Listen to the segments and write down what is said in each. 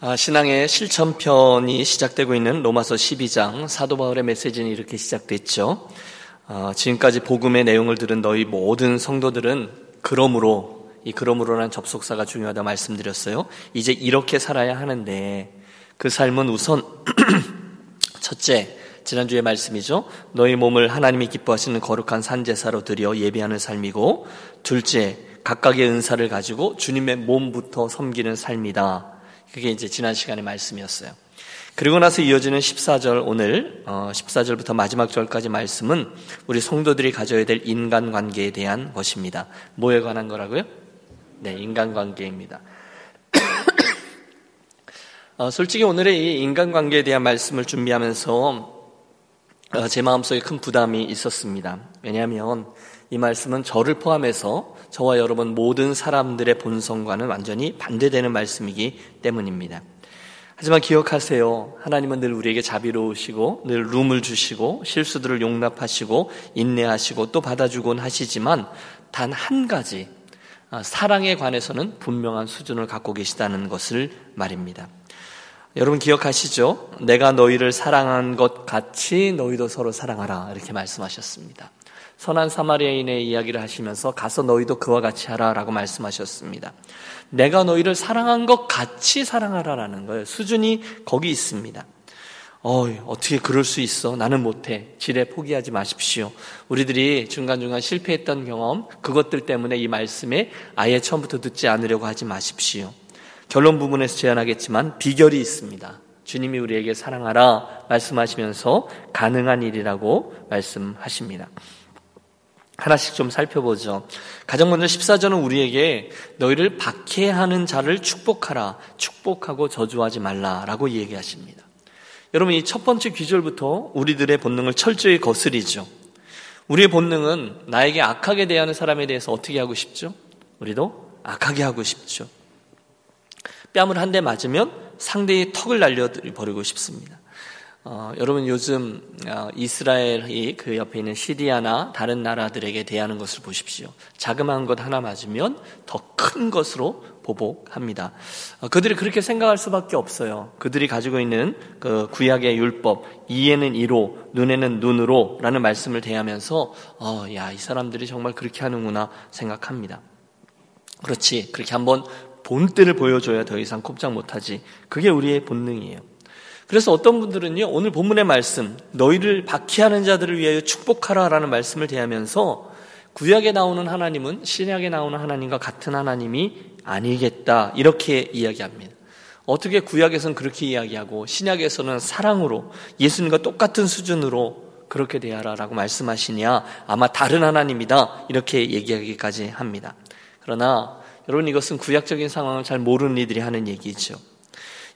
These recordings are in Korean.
아, 신앙의 실천편이 시작되고 있는 로마서 12장 사도 바울의 메시지는 이렇게 시작됐죠. 아, 지금까지 복음의 내용을 들은 너희 모든 성도들은 그러므로 이 그러므로란 접속사가 중요하다 말씀드렸어요. 이제 이렇게 살아야 하는데 그 삶은 우선 첫째 지난주의 말씀이죠. 너희 몸을 하나님이 기뻐하시는 거룩한 산제사로 드려 예배하는 삶이고 둘째 각각의 은사를 가지고 주님의 몸부터 섬기는 삶이다. 그게 이제 지난 시간의 말씀이었어요. 그리고 나서 이어지는 14절 오늘 14절부터 어, 마지막 절까지 말씀은 우리 성도들이 가져야 될 인간관계에 대한 것입니다. 뭐에 관한 거라고요? 네, 인간관계입니다. 어, 솔직히 오늘의 이 인간관계에 대한 말씀을 준비하면서 어, 제 마음속에 큰 부담이 있었습니다. 왜냐하면 이 말씀은 저를 포함해서 저와 여러분 모든 사람들의 본성과는 완전히 반대되는 말씀이기 때문입니다. 하지만 기억하세요. 하나님은 늘 우리에게 자비로우시고 늘 룸을 주시고 실수들을 용납하시고 인내하시고 또 받아주곤 하시지만 단 한 가지 아, 사랑에 관해서는 분명한 수준을 갖고 계시다는 것을 말입니다. 여러분 기억하시죠? 내가 너희를 사랑한 것 같이 너희도 서로 사랑하라 이렇게 말씀하셨습니다. 선한 사마리아인의 이야기를 하시면서 가서 너희도 그와 같이 하라 라고 말씀하셨습니다. 내가 너희를 사랑한 것 같이 사랑하라라는 거예요. 수준이 거기 있습니다. 어, 어떻게 그럴 수 있어? 나는 못해. 지레 포기하지 마십시오. 우리들이 중간중간 실패했던 경험, 그것들 때문에 이 말씀에 아예 처음부터 듣지 않으려고 하지 마십시오. 결론 부분에서 제안하겠지만 비결이 있습니다. 주님이 우리에게 사랑하라 말씀하시면서 가능한 일이라고 말씀하십니다. 하나씩 좀 살펴보죠. 가장 먼저 14절은 우리에게 너희를 박해하는 자를 축복하라. 축복하고 저주하지 말라라고 얘기하십니다. 여러분 이 첫 번째 귀절부터 우리들의 본능을 철저히 거스리죠. 우리의 본능은 나에게 악하게 대하는 사람에 대해서 어떻게 하고 싶죠? 우리도 악하게 하고 싶죠. 뺨을 한 대 맞으면 상대의 턱을 날려버리고 싶습니다. 어, 여러분 요즘 어, 이스라엘이 그 옆에 있는 시리아나 다른 나라들에게 대하는 것을 보십시오. 자그마한 것 하나 맞으면 더 큰 것으로 보복합니다. 어, 그들이 그렇게 생각할 수밖에 없어요. 그들이 가지고 있는 그 구약의 율법, 이에는 이로, 눈에는 눈으로라는 말씀을 대하면서 어, 야, 이 사람들이 정말 그렇게 하는구나 생각합니다. 그렇지. 그렇게 한번 본때를 보여줘야 더 이상 꼼짝 못하지. 그게 우리의 본능이에요. 그래서 어떤 분들은요, 오늘 본문의 말씀, 너희를 박해하는 자들을 위하여 축복하라 라는 말씀을 대하면서 구약에 나오는 하나님은 신약에 나오는 하나님과 같은 하나님이 아니겠다. 이렇게 이야기합니다. 어떻게 구약에서는 그렇게 이야기하고 신약에서는 사랑으로 예수님과 똑같은 수준으로 그렇게 대하라라고 말씀하시냐? 아마 다른 하나님이다. 이렇게 얘기하기까지 합니다. 그러나 여러분 이것은 구약적인 상황을 잘 모르는 이들이 하는 얘기죠.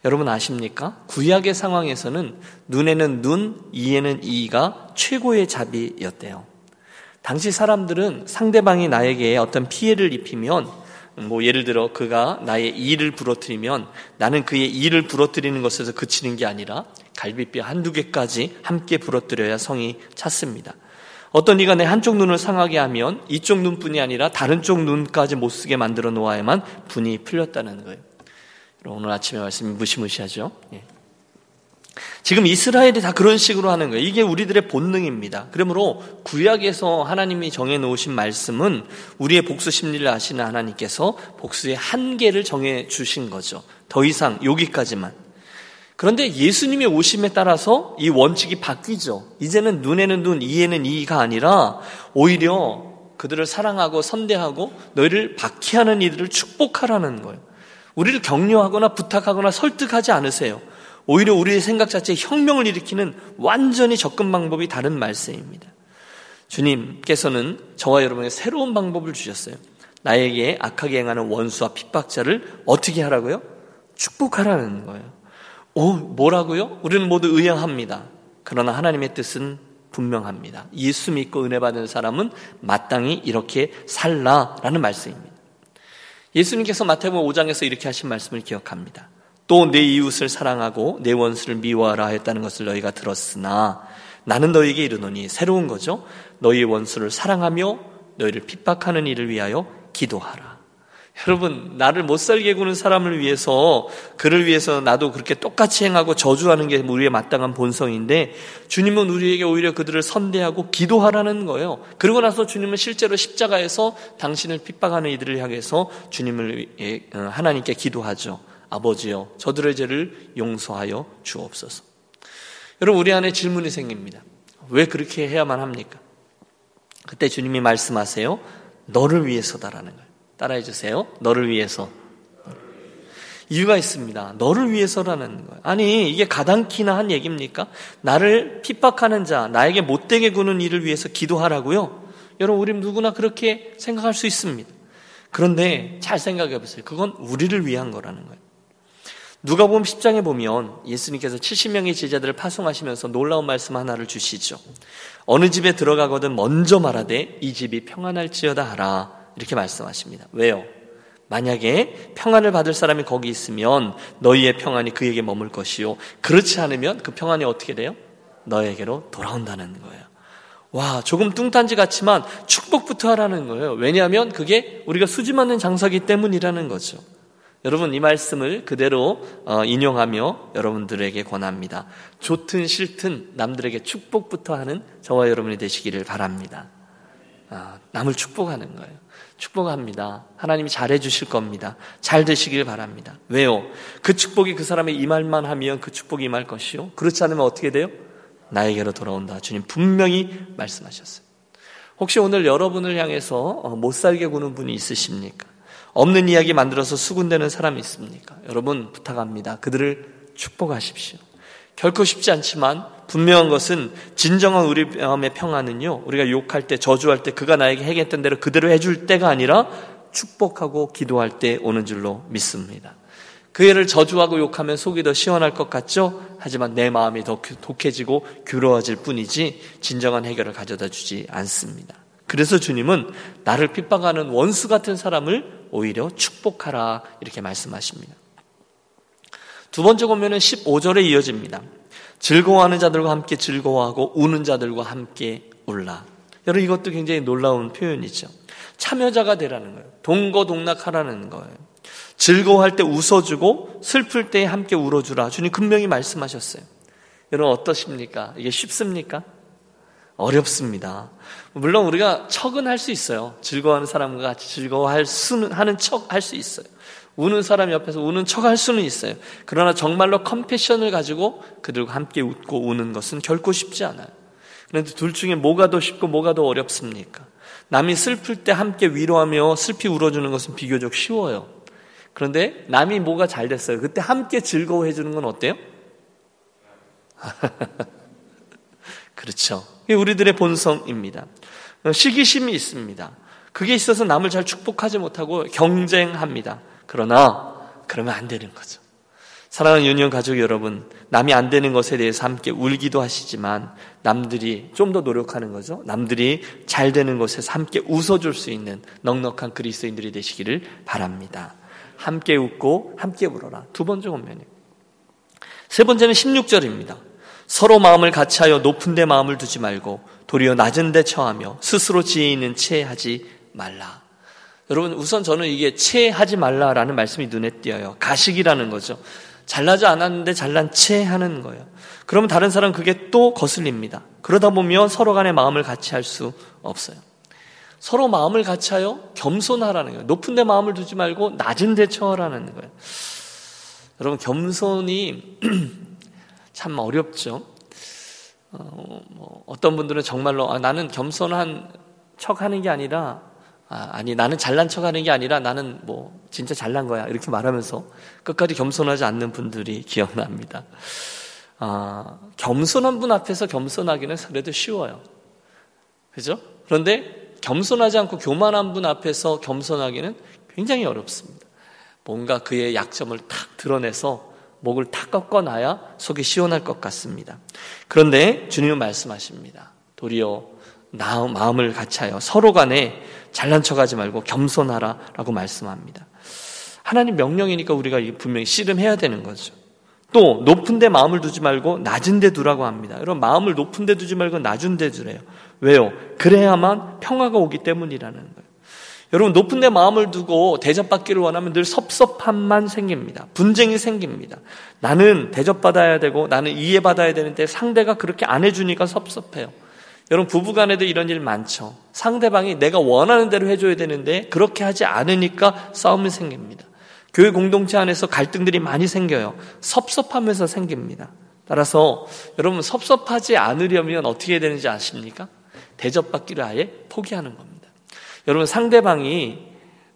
여러분 아십니까? 구약의 상황에서는 눈에는 눈, 이에는 이가 최고의 자비였대요. 당시 사람들은 상대방이 나에게 어떤 피해를 입히면 뭐 예를 들어 그가 나의 이를 부러뜨리면 나는 그의 이를 부러뜨리는 것에서 그치는 게 아니라 갈비뼈 한두 개까지 함께 부러뜨려야 성이 찼습니다. 어떤 이가 내 한쪽 눈을 상하게 하면 이쪽 눈뿐이 아니라 다른 쪽 눈까지 못 쓰게 만들어 놓아야만 분이 풀렸다는 거예요. 오늘 아침에 말씀이 무시무시하죠. 예. 지금 이스라엘이 다 그런 식으로 하는 거예요. 이게 우리들의 본능입니다. 그러므로 구약에서 하나님이 정해 놓으신 말씀은 우리의 복수 심리를 아시는 하나님께서 복수의 한계를 정해 주신 거죠. 더 이상 여기까지만. 그런데 예수님의 오심에 따라서 이 원칙이 바뀌죠. 이제는 눈에는 눈, 이에는 이가 아니라 오히려 그들을 사랑하고 선대하고 너희를 박해하는 이들을 축복하라는 거예요. 우리를 격려하거나 부탁하거나 설득하지 않으세요. 오히려 우리의 생각 자체에 혁명을 일으키는 완전히 접근 방법이 다른 말씀입니다. 주님께서는 저와 여러분에게 새로운 방법을 주셨어요. 나에게 악하게 행하는 원수와 핍박자를 어떻게 하라고요? 축복하라는 거예요. 오, 뭐라고요? 우리는 모두 의아합니다. 그러나 하나님의 뜻은 분명합니다. 예수 믿고 은혜 받은 사람은 마땅히 이렇게 살라라는 말씀입니다. 예수님께서 마태복음 5장에서 이렇게 하신 말씀을 기억합니다. 또 내 이웃을 사랑하고 내 원수를 미워하라 했다는 것을 너희가 들었으나 나는 너희에게 이르노니 새로운 거죠. 너희 원수를 사랑하며 너희를 핍박하는 일을 위하여 기도하라. 여러분, 나를 못 살게 구는 사람을 위해서, 그를 위해서 나도 그렇게 똑같이 행하고 저주하는 게 우리의 마땅한 본성인데, 주님은 우리에게 오히려 그들을 선대하고 기도하라는 거예요. 그러고 나서 주님은 실제로 십자가에서 당신을 핍박하는 이들을 향해서 주님을, 어, 하나님께 기도하죠. 아버지여, 저들의 죄를 용서하여 주옵소서. 여러분, 우리 안에 질문이 생깁니다. 왜 그렇게 해야만 합니까? 그때 주님이 말씀하세요. 너를 위해서다라는 거예요. 따라해 주세요. 너를 위해서. 이유가 있습니다. 너를 위해서라는 거예요. 아니, 이게 가당키나 한 얘기입니까? 나를 핍박하는 자, 나에게 못되게 구는 일을 위해서 기도하라고요? 여러분, 우리 누구나 그렇게 생각할 수 있습니다. 그런데 잘 생각해 보세요. 그건 우리를 위한 거라는 거예요. 누가 보면 10장에 보면 예수님께서 70명의 제자들을 파송하시면서 놀라운 말씀 하나를 주시죠. 어느 집에 들어가거든 먼저 말하되 이 집이 평안할지어다 하라. 이렇게 말씀하십니다. 왜요? 만약에 평안을 받을 사람이 거기 있으면 너희의 평안이 그에게 머물 것이요. 그렇지 않으면 그 평안이 어떻게 돼요? 너에게로 돌아온다는 거예요. 와, 조금 뚱딴지 같지만 축복부터 하라는 거예요. 왜냐하면 그게 우리가 수지 맞는 장사기 때문이라는 거죠. 여러분 이 말씀을 그대로 어, 인용하며 여러분들에게 권합니다. 좋든 싫든 남들에게 축복부터 하는 저와 여러분이 되시기를 바랍니다. 아, 남을 축복하는 거예요. 축복합니다. 하나님이 잘해 주실 겁니다. 잘 되시길 바랍니다. 왜요? 그 축복이 그 사람의 임할만 하면 그 축복이 임할 것이요. 그렇지 않으면 어떻게 돼요? 나에게로 돌아온다. 주님 분명히 말씀하셨어요. 혹시 오늘 여러분을 향해서 어, 못 살게 구는 분이 있으십니까? 없는 이야기 만들어서 수군대는 사람이 있습니까? 여러분 부탁합니다. 그들을 축복하십시오. 결코 쉽지 않지만 분명한 것은 진정한 우리 마음의 평안은요. 우리가 욕할 때 저주할 때 그가 나에게 행했던 대로 그대로 해줄 때가 아니라 축복하고 기도할 때 오는 줄로 믿습니다. 그 애를 저주하고 욕하면 속이 더 시원할 것 같죠? 하지만 내 마음이 더 독해지고 괴로워질 뿐이지 진정한 해결을 가져다 주지 않습니다. 그래서 주님은 나를 핍박하는 원수 같은 사람을 오히려 축복하라 이렇게 말씀하십니다. 두 번째 보면은 15절에 이어집니다. 즐거워하는 자들과 함께 즐거워하고 우는 자들과 함께 울라. 여러분 이것도 굉장히 놀라운 표현이죠. 참여자가 되라는 거예요. 동거동락하라는 거예요. 즐거워할 때 웃어주고 슬플 때 함께 울어주라. 주님 분명히 말씀하셨어요. 여러분 어떠십니까? 이게 쉽습니까? 어렵습니다. 물론 우리가 척은 할 수 있어요. 즐거워하는 사람과 같이 즐거워할 수는 하는 척 할 수 있어요. 우는 사람 옆에서 우는 척 할 수는 있어요. 그러나 정말로 컴패션을 가지고 그들과 함께 웃고 우는 것은 결코 쉽지 않아요. 그런데 둘 중에 뭐가 더 쉽고 뭐가 더 어렵습니까? 남이 슬플 때 함께 위로하며 슬피 울어주는 것은 비교적 쉬워요. 그런데 남이 뭐가 잘 됐어요. 그때 함께 즐거워해 주는 건 어때요? 그렇죠. 우리들의 본성입니다. 시기심이 있습니다. 그게 있어서 남을 잘 축복하지 못하고 경쟁합니다. 그러나 그러면 안 되는 거죠. 사랑하는 유년 가족 여러분, 남이 안 되는 것에 대해서 함께 울기도 하시지만 남들이 좀 더 노력하는 거죠. 남들이 잘 되는 것에서 함께 웃어줄 수 있는 넉넉한 그리스도인들이 되시기를 바랍니다. 함께 웃고 함께 울어라. 두 번째 원면이에요. 세 번째는 16절입니다. 서로 마음을 같이하여 높은 데 마음을 두지 말고 도리어 낮은 데 처하며 스스로 지혜 있는 채 하지 말라. 여러분 우선 저는 이게 채 하지 말라라는 말씀이 눈에 띄어요. 가식이라는 거죠. 잘나지 않았는데 잘난 채 하는 거예요. 그러면 다른 사람 그게 또 거슬립니다. 그러다 보면 서로 간의 마음을 같이 할 수 없어요. 서로 마음을 같이 하여 겸손하라는 거예요. 높은 데 마음을 두지 말고 낮은 데 처하라는 거예요. 여러분 겸손이 참 어렵죠. 어, 뭐 어떤 분들은 정말로 아, 나는 겸손한 척 하는 게 아니라 아, 니 나는 잘난 척 하는 게 아니라 나는 뭐 진짜 잘난 거야 이렇게 말하면서 끝까지 겸손하지 않는 분들이 기억납니다. 아, 겸손한 분 앞에서 겸손하기는 그래도 쉬워요. 그죠? 그런데 겸손하지 않고 교만한 분 앞에서 겸손하기는 굉장히 어렵습니다. 뭔가 그의 약점을 탁 드러내서 목을 탁 꺾어놔야 속이 시원할 것 같습니다. 그런데 주님은 말씀하십니다. 도리어 마음을 같이 하여 서로 간에 잘난 척하지 말고 겸손하라라고 말씀합니다. 하나님 명령이니까 우리가 분명히 씨름해야 되는 거죠. 또 높은 데 마음을 두지 말고 낮은 데 두라고 합니다. 여러분 마음을 높은 데 두지 말고 낮은 데 두래요. 왜요? 그래야만 평화가 오기 때문이라는 거예요. 여러분 높은 데 마음을 두고 대접받기를 원하면 늘 섭섭함만 생깁니다. 분쟁이 생깁니다. 나는 대접받아야 되고 나는 이해받아야 되는데 상대가 그렇게 안 해주니까 섭섭해요. 여러분 부부간에도 이런 일 많죠. 상대방이 내가 원하는 대로 해줘야 되는데 그렇게 하지 않으니까 싸움이 생깁니다. 교회 공동체 안에서 갈등들이 많이 생겨요. 섭섭하면서 생깁니다. 따라서 여러분 섭섭하지 않으려면 어떻게 해야 되는지 아십니까? 대접받기를 아예 포기하는 겁니다. 여러분 상대방이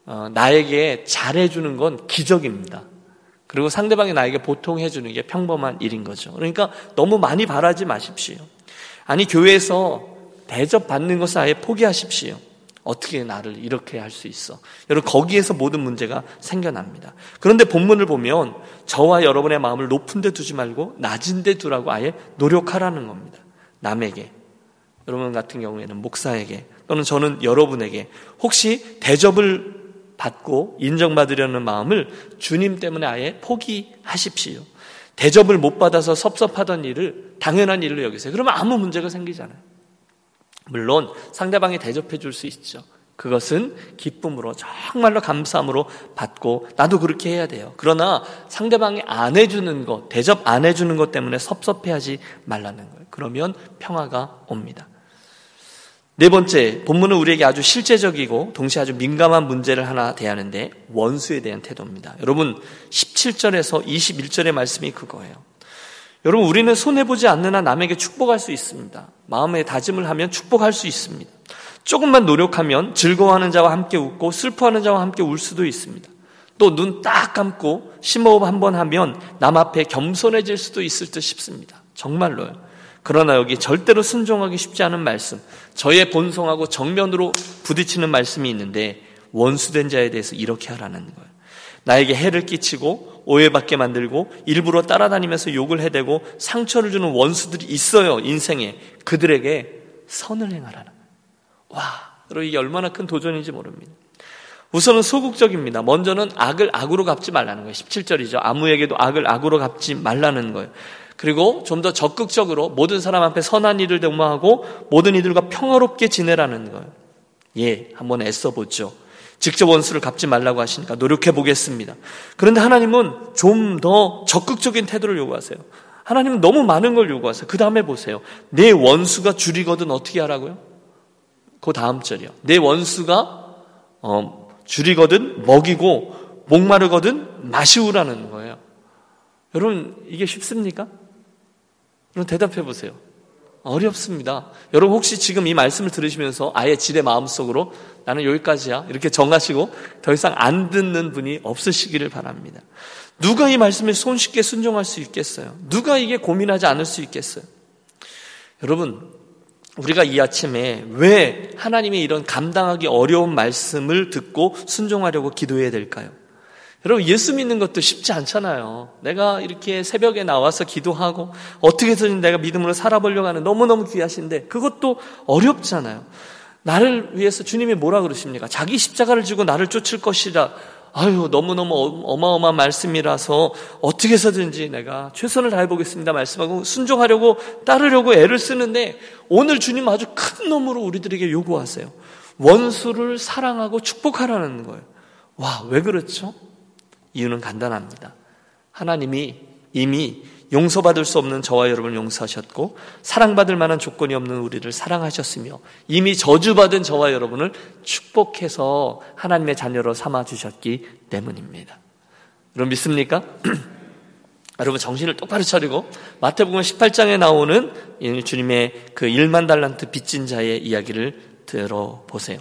어, 나에게 잘해주는 건 기적입니다. 그리고 상대방이 나에게 보통 해주는 게 평범한 일인 거죠. 그러니까 너무 많이 바라지 마십시오. 아니 교회에서 대접받는 것을 아예 포기하십시오. 어떻게 나를 이렇게 할 수 있어? 여러분 거기에서 모든 문제가 생겨납니다. 그런데 본문을 보면 저와 여러분의 마음을 높은 데 두지 말고 낮은 데 두라고 아예 노력하라는 겁니다. 남에게 여러분 같은 경우에는 목사에게 또는 저는 여러분에게 혹시 대접을 받고 인정받으려는 마음을 주님 때문에 아예 포기하십시오. 대접을 못 받아서 섭섭하던 일을 당연한 일로 여기세요. 그러면 아무 문제가 생기잖아요. 물론 상대방이 대접해 줄 수 있죠. 그것은 기쁨으로 정말로 감사함으로 받고 나도 그렇게 해야 돼요. 그러나 상대방이 안 해주는 것, 대접 안 해주는 것 때문에 섭섭해하지 말라는 거예요. 그러면 평화가 옵니다. 네 번째, 본문은 우리에게 아주 실제적이고 동시에 아주 민감한 문제를 하나 대하는데 원수에 대한 태도입니다. 여러분 17절에서 21절의 말씀이 그거예요. 여러분 우리는 손해 보지 않는 한 남에게 축복할 수 있습니다. 마음의 다짐을 하면 축복할 수 있습니다. 조금만 노력하면 즐거워하는 자와 함께 웃고 슬퍼하는 자와 함께 울 수도 있습니다. 또 눈 딱 감고 심호흡 한 번 하면 남 앞에 겸손해질 수도 있을 듯 싶습니다. 정말로요. 그러나 여기 절대로 순종하기 쉽지 않은 말씀, 저의 본성하고 정면으로 부딪히는 말씀이 있는데 원수된 자에 대해서 이렇게 하라는 거예요. 나에게 해를 끼치고 오해받게 만들고 일부러 따라다니면서 욕을 해대고 상처를 주는 원수들이 있어요, 인생에. 그들에게 선을 행하라는. 와, 여러분 이게 얼마나 큰 도전인지 모릅니다. 우선은 소극적입니다. 먼저는 악을 악으로 갚지 말라는 거예요. 17절이죠. 아무에게도 악을 악으로 갚지 말라는 거예요. 그리고 좀 더 적극적으로 모든 사람 앞에 선한 일을 도모하고 모든 이들과 평화롭게 지내라는 거예요. 예, 한번 애써 보죠. 직접 원수를 갚지 말라고 하시니까 노력해 보겠습니다. 그런데 하나님은 좀 더 적극적인 태도를 요구하세요. 하나님은 너무 많은 걸 요구하세요. 그 다음에 보세요. 내 원수가 줄이거든 어떻게 하라고요? 그 다음 절이요. 내 원수가 어, 줄이거든 먹이고 목마르거든 마시우라는 거예요. 여러분 이게 쉽습니까? 여러분 대답해 보세요. 어렵습니다. 여러분 혹시 지금 이 말씀을 들으시면서 아예 지대 마음속으로 나는 여기까지야 이렇게 정하시고 더 이상 안 듣는 분이 없으시기를 바랍니다. 누가 이 말씀에 손쉽게 순종할 수 있겠어요? 누가 이게 고민하지 않을 수 있겠어요? 여러분 우리가 이 아침에 왜 하나님의 이런 감당하기 어려운 말씀을 듣고 순종하려고 기도해야 될까요? 여러분, 예수 믿는 것도 쉽지 않잖아요. 내가 이렇게 새벽에 나와서 기도하고 어떻게 해서든 내가 믿음으로 살아보려고 하는 너무너무 귀하신데 그것도 어렵잖아요. 나를 위해서 주님이 뭐라 그러십니까? 자기 십자가를 지고 나를 쫓을 것이라. 아유, 너무너무 어마어마한 말씀이라서 어떻게 해서든지 내가 최선을 다해보겠습니다. 말씀하고 순종하려고 따르려고 애를 쓰는데 오늘 주님 아주 큰 놈으로 우리들에게 요구하세요. 원수를 사랑하고 축복하라는 거예요. 와, 왜 그렇죠? 이유는 간단합니다. 하나님이 이미 용서받을 수 없는 저와 여러분을 용서하셨고 사랑받을 만한 조건이 없는 우리를 사랑하셨으며 이미 저주받은 저와 여러분을 축복해서 하나님의 자녀로 삼아 주셨기 때문입니다. 여러분 믿습니까? 여러분 정신을 똑바로 차리고 마태복음 18장에 나오는 주님의 그 1만 달란트 빚진 자의 이야기를 들어보세요.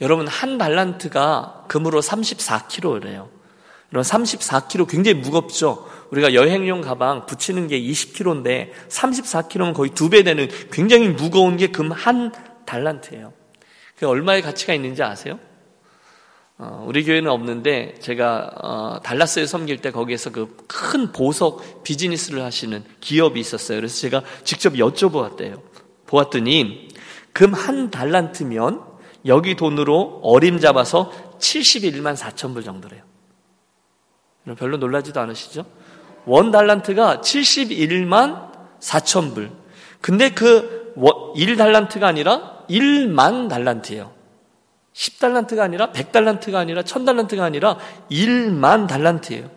여러분 한 달란트가 금으로 34kg래요. 이런 34kg 굉장히 무겁죠. 우리가 여행용 가방 붙이는 게 20kg인데 34kg면 거의 두 배 되는 굉장히 무거운 게 금 한 달란트예요. 그 얼마의 가치가 있는지 아세요? 어, 우리 교회는 없는데 제가 어, 달라스에 섬길 때 거기에서 그 큰 보석 비즈니스를 하시는 기업이 있었어요. 그래서 제가 직접 여쭤보았대요. 보았더니 금 한 달란트면 여기 돈으로 어림 잡아서 71만 4천 불 정도래요. 별로 놀라지도 않으시죠? 원 달란트가 71만 4천 불. 근데 그 1 달란트가 아니라 1만 달란트예요. 10달란트가 아니라 100달란트가 아니라 1000달란트가 아니라 1만 달란트예요.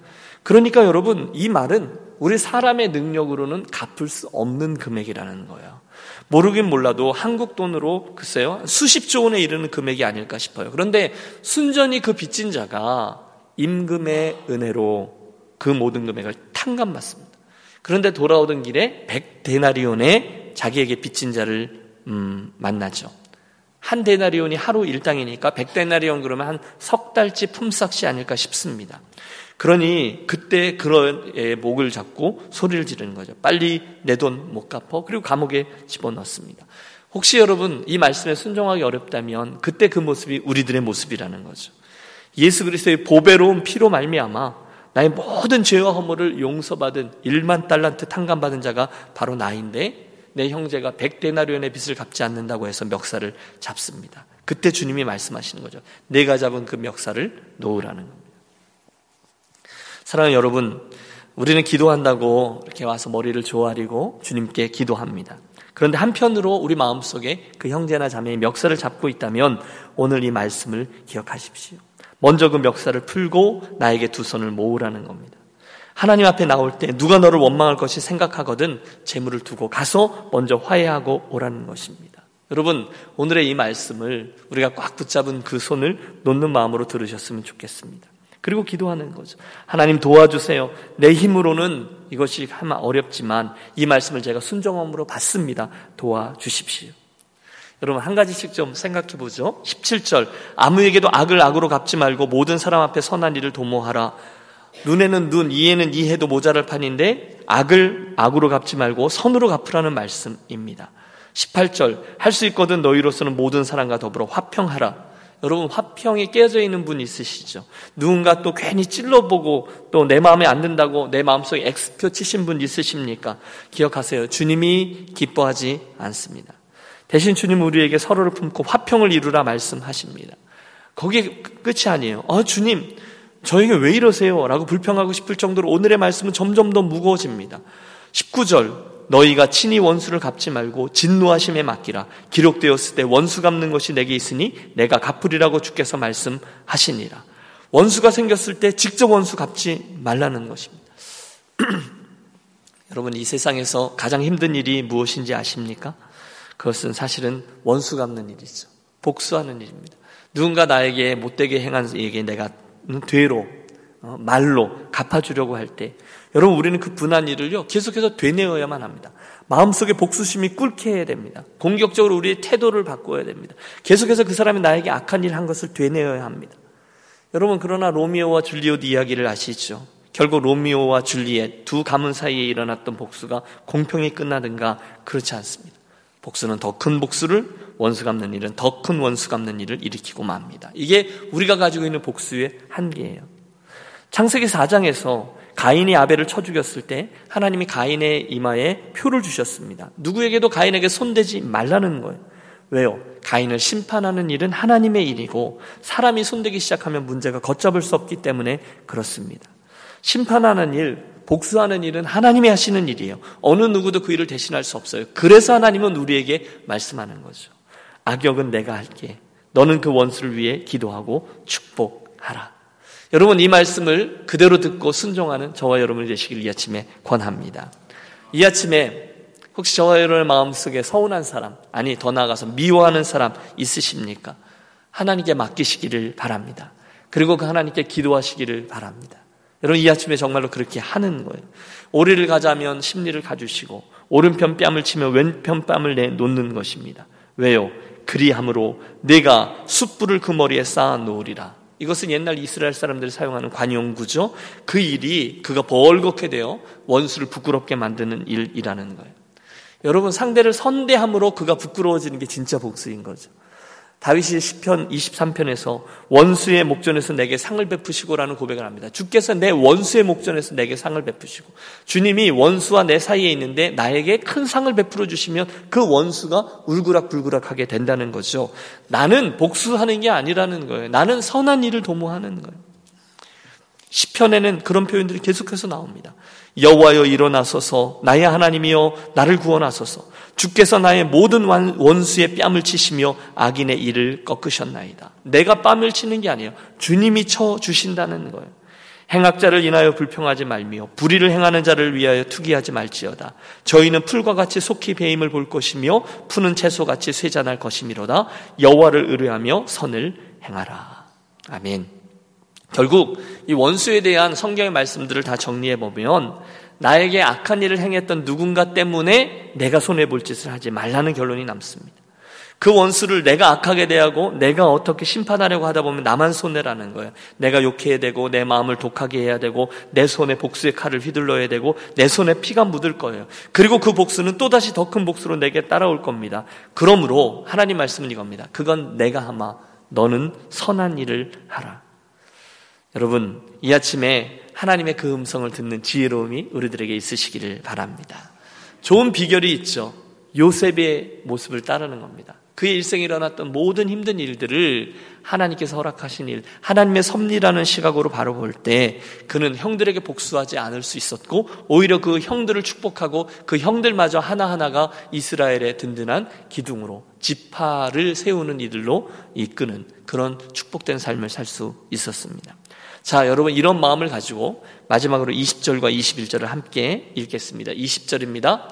그러니까 여러분 이 말은 우리 사람의 능력으로는 갚을 수 없는 금액이라는 거예요. 모르긴 몰라도 한국 돈으로 글쎄요 수십조 원에 이르는 금액이 아닐까 싶어요. 그런데 순전히 그 빚진 자가 임금의 은혜로 그 모든 금액을 탕감받습니다. 그런데 돌아오던 길에 백 데나리온에 자기에게 빚진 자를 음, 만나죠. 한 데나리온이 하루 일당이니까 백 데나리온 그러면 한 석 달치 품삯이 아닐까 싶습니다. 그러니 그때 그런 목을 잡고 소리를 지르는 거죠. 빨리 내 돈 못 갚어. 그리고 감옥에 집어넣습니다. 혹시 여러분 이 말씀에 순종하기 어렵다면 그때 그 모습이 우리들의 모습이라는 거죠. 예수 그리스도의 보배로운 피로 말미암아 나의 모든 죄와 허물을 용서받은 1만 달란트 탕감받은 자가 바로 나인데 내 형제가 백데나리온의 빚을 갚지 않는다고 해서 멱살을 잡습니다. 그때 주님이 말씀하시는 거죠. 내가 잡은 그 멱살을 놓으라는 겁니다. 사랑하는 여러분, 우리는 기도한다고 이렇게 와서 머리를 조아리고 주님께 기도합니다. 그런데 한편으로 우리 마음속에 그 형제나 자매의 멱살을 잡고 있다면 오늘 이 말씀을 기억하십시오. 먼저 그 멱살을 풀고 나에게 두 손을 모으라는 겁니다. 하나님 앞에 나올 때 누가 너를 원망할 것이 생각하거든 재물을 두고 가서 먼저 화해하고 오라는 것입니다. 여러분, 오늘의 이 말씀을 우리가 꽉 붙잡은 그 손을 놓는 마음으로 들으셨으면 좋겠습니다. 그리고 기도하는 거죠. 하나님 도와주세요. 내 힘으로는 이것이 하면 어렵지만 이 말씀을 제가 순정함으로 받습니다. 도와주십시오. 여러분 한 가지씩 좀 생각해 보죠. 17절 아무에게도 악을 악으로 갚지 말고 모든 사람 앞에 선한 일을 도모하라. 눈에는 눈, 이에는 이해도 모자랄 판인데 악을 악으로 갚지 말고 선으로 갚으라는 말씀입니다. 18절 할 수 있거든 너희로서는 모든 사람과 더불어 화평하라. 여러분 화평이 깨져 있는 분 있으시죠? 누군가 또 괜히 찔러보고 또 내 마음에 안 든다고 내 마음속에 X표 치신 분 있으십니까? 기억하세요. 주님이 기뻐하지 않습니다. 대신 주님 우리에게 서로를 품고 화평을 이루라 말씀하십니다. 거기에 끝이 아니에요. 아, 주님, 저에게 왜 이러세요? 라고 불평하고 싶을 정도로 오늘의 말씀은 점점 더 무거워집니다. 19절, 너희가 친히 원수를 갚지 말고 진노하심에 맡기라. 기록되었을 때 원수 갚는 것이 내게 있으니 내가 갚으리라고 주께서 말씀하시니라. 원수가 생겼을 때 직접 원수 갚지 말라는 것입니다. 여러분, 이 세상에서 가장 힘든 일이 무엇인지 아십니까? 그것은 사실은 원수 갚는 일이죠. 복수하는 일입니다. 누군가 나에게 못되게 행한 이에게 내가 되로, 어, 말로 갚아주려고 할 때, 여러분, 우리는 그 분한 일을요, 계속해서 되뇌어야만 합니다. 마음속에 복수심이 꿇게 해야 됩니다. 공격적으로 우리의 태도를 바꿔야 됩니다. 계속해서 그 사람이 나에게 악한 일 한 것을 되뇌어야 합니다. 여러분, 그러나 로미오와 줄리엣 이야기를 아시죠? 결국 로미오와 줄리엣 두 가문 사이에 일어났던 복수가 공평히 끝나든가 그렇지 않습니다. 복수는 더 큰 복수를, 원수 갚는 일은 더 큰 원수 갚는 일을 일으키고 맙니다. 이게 우리가 가지고 있는 복수의 한계예요. 창세기 4장에서 가인이 아벨을 쳐 죽였을 때 하나님이 가인의 이마에 표를 주셨습니다. 누구에게도 가인에게 손대지 말라는 거예요. 왜요? 가인을 심판하는 일은 하나님의 일이고 사람이 손대기 시작하면 문제가 걷잡을 수 없기 때문에 그렇습니다. 심판하는 일, 복수하는 일은 하나님이 하시는 일이에요. 어느 누구도 그 일을 대신할 수 없어요. 그래서 하나님은 우리에게 말씀하는 거죠. 악역은 내가 할게. 너는 그 원수를 위해 기도하고 축복하라. 여러분 이 말씀을 그대로 듣고 순종하는 저와 여러분이 되시길 이 아침에 권합니다. 이 아침에 혹시 저와 여러분의 마음속에 서운한 사람, 아니 더 나아가서 미워하는 사람 있으십니까? 하나님께 맡기시기를 바랍니다. 그리고 그 하나님께 기도하시기를 바랍니다. 여러분 이 아침에 정말로 그렇게 하는 거예요. 오리를 가자면 심리를 가주시고 오른편 뺨을 치면 왼편 뺨을 내놓는 것입니다. 왜요? 그리함으로 내가 숯불을 그 머리에 쌓아 놓으리라. 이것은 옛날 이스라엘 사람들이 사용하는 관용구죠. 그 일이 그가 벌겋게 되어 원수를 부끄럽게 만드는 일이라는 거예요. 여러분 상대를 선대함으로 그가 부끄러워지는 게 진짜 복수인 거죠. 다윗이 시편 23편에서 원수의 목전에서 내게 상을 베푸시고라는 고백을 합니다. 주께서 내 원수의 목전에서 내게 상을 베푸시고 주님이 원수와 내 사이에 있는데 나에게 큰 상을 베풀어 주시면 그 원수가 울그락불그락하게 된다는 거죠. 나는 복수하는 게 아니라는 거예요. 나는 선한 일을 도모하는 거예요. 시편에는 그런 표현들이 계속해서 나옵니다. 여호와여 일어나소서 나의 하나님이여 나를 구원하소서 주께서 나의 모든 원수의 뺨을 치시며 악인의 일을 꺾으셨나이다. 내가 뺨을 치는 게 아니에요. 주님이 쳐 주신다는 거예요. 행악자를 인하여 불평하지 말며 불의를 행하는 자를 위하여 투기하지 말지어다. 저희는 풀과 같이 속히 배임을 볼 것이며 푸는 채소같이 쇠잔할 것이미로다. 여호와를 의뢰하며 선을 행하라. 아멘. 결국 이 원수에 대한 성경의 말씀들을 다 정리해 보면 나에게 악한 일을 행했던 누군가 때문에 내가 손해 볼 짓을 하지 말라는 결론이 남습니다. 그 원수를 내가 악하게 대하고 내가 어떻게 심판하려고 하다 보면 나만 손해라는 거예요. 내가 욕해야 되고 내 마음을 독하게 해야 되고 내 손에 복수의 칼을 휘둘러야 되고 내 손에 피가 묻을 거예요. 그리고 그 복수는 또다시 더 큰 복수로 내게 따라올 겁니다. 그러므로 하나님 말씀은 이겁니다. 그건 내가 하마 너는 선한 일을 하라. 여러분, 이 아침에 하나님의 그 음성을 듣는 지혜로움이 우리들에게 있으시기를 바랍니다. 좋은 비결이 있죠. 요셉의 모습을 따르는 겁니다. 그의 일생에 일어났던 모든 힘든 일들을 하나님께서 허락하신 일, 하나님의 섭리라는 시각으로 바로 볼 때 그는 형들에게 복수하지 않을 수 있었고 오히려 그 형들을 축복하고 그 형들마저 하나하나가 이스라엘의 든든한 기둥으로 지파를 세우는 이들로 이끄는 그런 축복된 삶을 살 수 있었습니다. 자, 여러분 이런 마음을 가지고 마지막으로 20절과 21절을 함께 읽겠습니다. 20절입니다.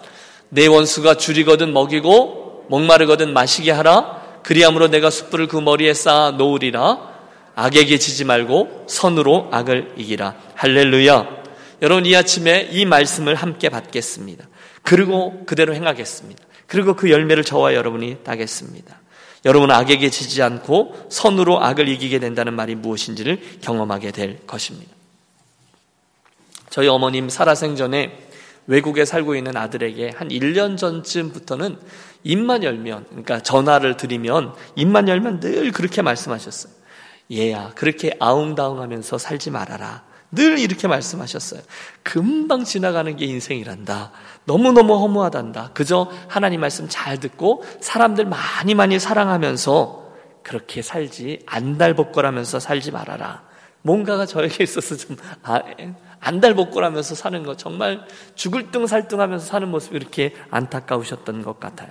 내 원수가 줄이거든 먹이고 목마르거든 마시게 하라. 그리함으로 내가 숯불을 그 머리에 쌓아 놓으리라. 악에게 지지 말고 선으로 악을 이기라. 할렐루야. 여러분 이 아침에 이 말씀을 함께 받겠습니다. 그리고 그대로 행하겠습니다. 그리고 그 열매를 저와 여러분이 따겠습니다. 여러분 악에게 지지 않고 선으로 악을 이기게 된다는 말이 무엇인지를 경험하게 될 것입니다. 저희 어머님 살아생전에 외국에 살고 있는 아들에게 한 1년 전쯤부터는 입만 열면, 그러니까 전화를 드리면 입만 열면 늘 그렇게 말씀하셨어요. 얘야, 그렇게 아웅다웅 하면서 살지 말아라. 늘 이렇게 말씀하셨어요. 금방 지나가는 게 인생이란다. 너무너무 허무하단다. 그저 하나님 말씀 잘 듣고 사람들 많이 많이 사랑하면서 그렇게 살지 안달복걸하면서 살지 말아라. 뭔가가 저에게 있어서 좀 아, 안달복걸하면서 사는 거 정말 죽을 등 살등하면서 사는 모습이 이렇게 안타까우셨던 것 같아요.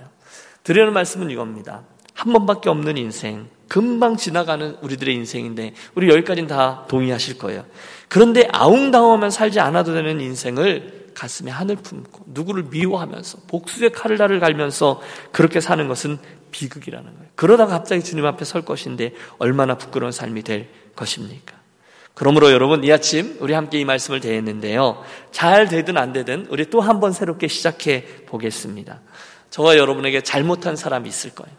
드리는 말씀은 이겁니다. 한 번밖에 없는 인생, 금방 지나가는 우리들의 인생인데 우리 여기까지는 다 동의하실 거예요. 그런데 아웅다웅하면 살지 않아도 되는 인생을 가슴에 하늘 품고 누구를 미워하면서 복수의 칼을 나를 갈면서 그렇게 사는 것은 비극이라는 거예요. 그러다가 갑자기 주님 앞에 설 것인데 얼마나 부끄러운 삶이 될 것입니까? 그러므로 여러분 이 아침 우리 함께 이 말씀을 대했는데요. 잘 되든 안 되든 우리 또 한 번 새롭게 시작해 보겠습니다. 저와 여러분에게 잘못한 사람이 있을 거예요.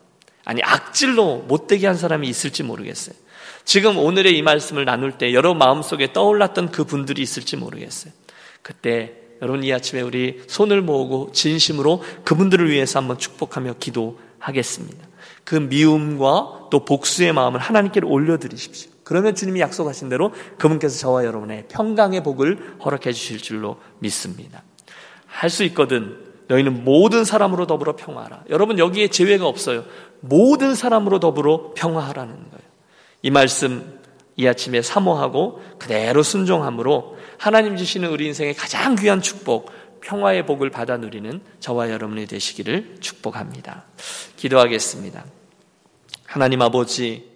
아니 악질로 못되게 한 사람이 있을지 모르겠어요. 지금 오늘의 이 말씀을 나눌 때 여러분 마음속에 떠올랐던 그 분들이 있을지 모르겠어요. 그때 여러분 이 아침에 우리 손을 모으고 진심으로 그분들을 위해서 한번 축복하며 기도하겠습니다. 그 미움과 또 복수의 마음을 하나님께 올려드리십시오. 그러면 주님이 약속하신 대로 그분께서 저와 여러분의 평강의 복을 허락해 주실 줄로 믿습니다. 할 수 있거든. 너희는 모든 사람으로 더불어 평화하라. 여러분 여기에 제외가 없어요. 모든 사람으로 더불어 평화하라는 거예요. 이 말씀 이 아침에 사모하고 그대로 순종함으로 하나님 주시는 우리 인생의 가장 귀한 축복, 평화의 복을 받아 누리는 저와 여러분이 되시기를 축복합니다. 기도하겠습니다. 하나님 아버지,